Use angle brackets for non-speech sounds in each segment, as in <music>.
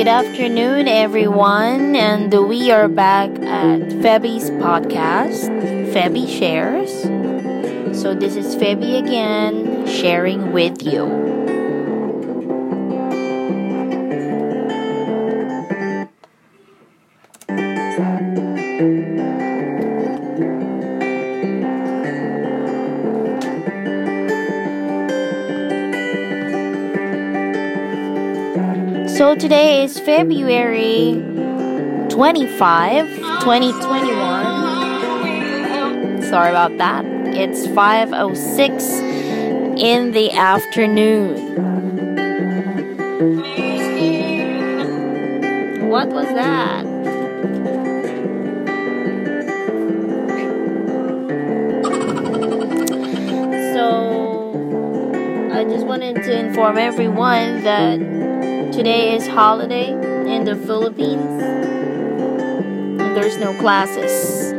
Good afternoon, everyone, and we are back at Febby's podcast, Febby Shares. So, this is Febby again, sharing with you. So today is February 25, 2021. Sorry about that. It's 5:06 in the afternoon. What was that? So I just wanted to inform everyone that Today is holiday in the Philippines. There's no classes.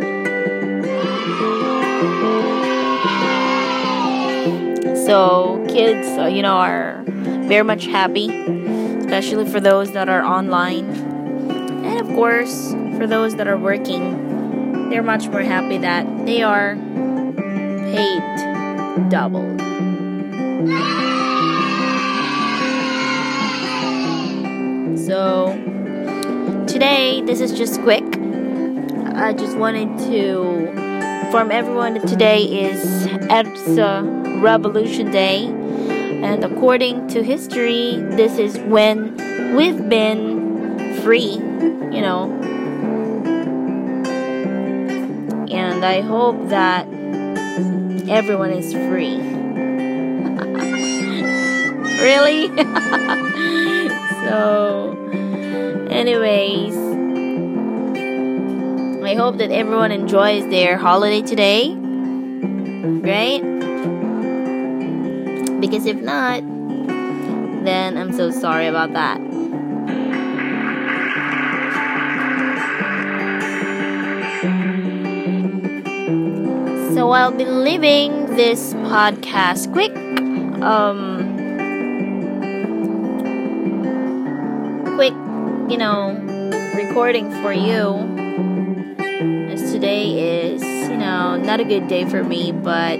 So kids, uh, you know, are very much happy, especially for those that are online. And of course, for those that are working, they're much more happy that they are paid double. So today, this is just quick. I just wanted to inform everyone that today is EDSA Revolution Day, and according to history, this is when we've been free, you know. And I hope that everyone is free. <laughs> really? <laughs> so Anyways, I hope that everyone enjoys their holiday today. Right? Because if not, then I'm so sorry about that. So I'll be leaving this podcast quick. Um, you know, recording for you. As today is, you know, not a good day for me, but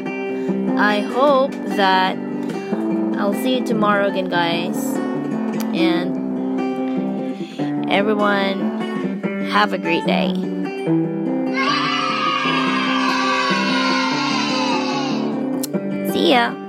I hope that I'll see you tomorrow again, guys. And everyone, have a great day. See ya.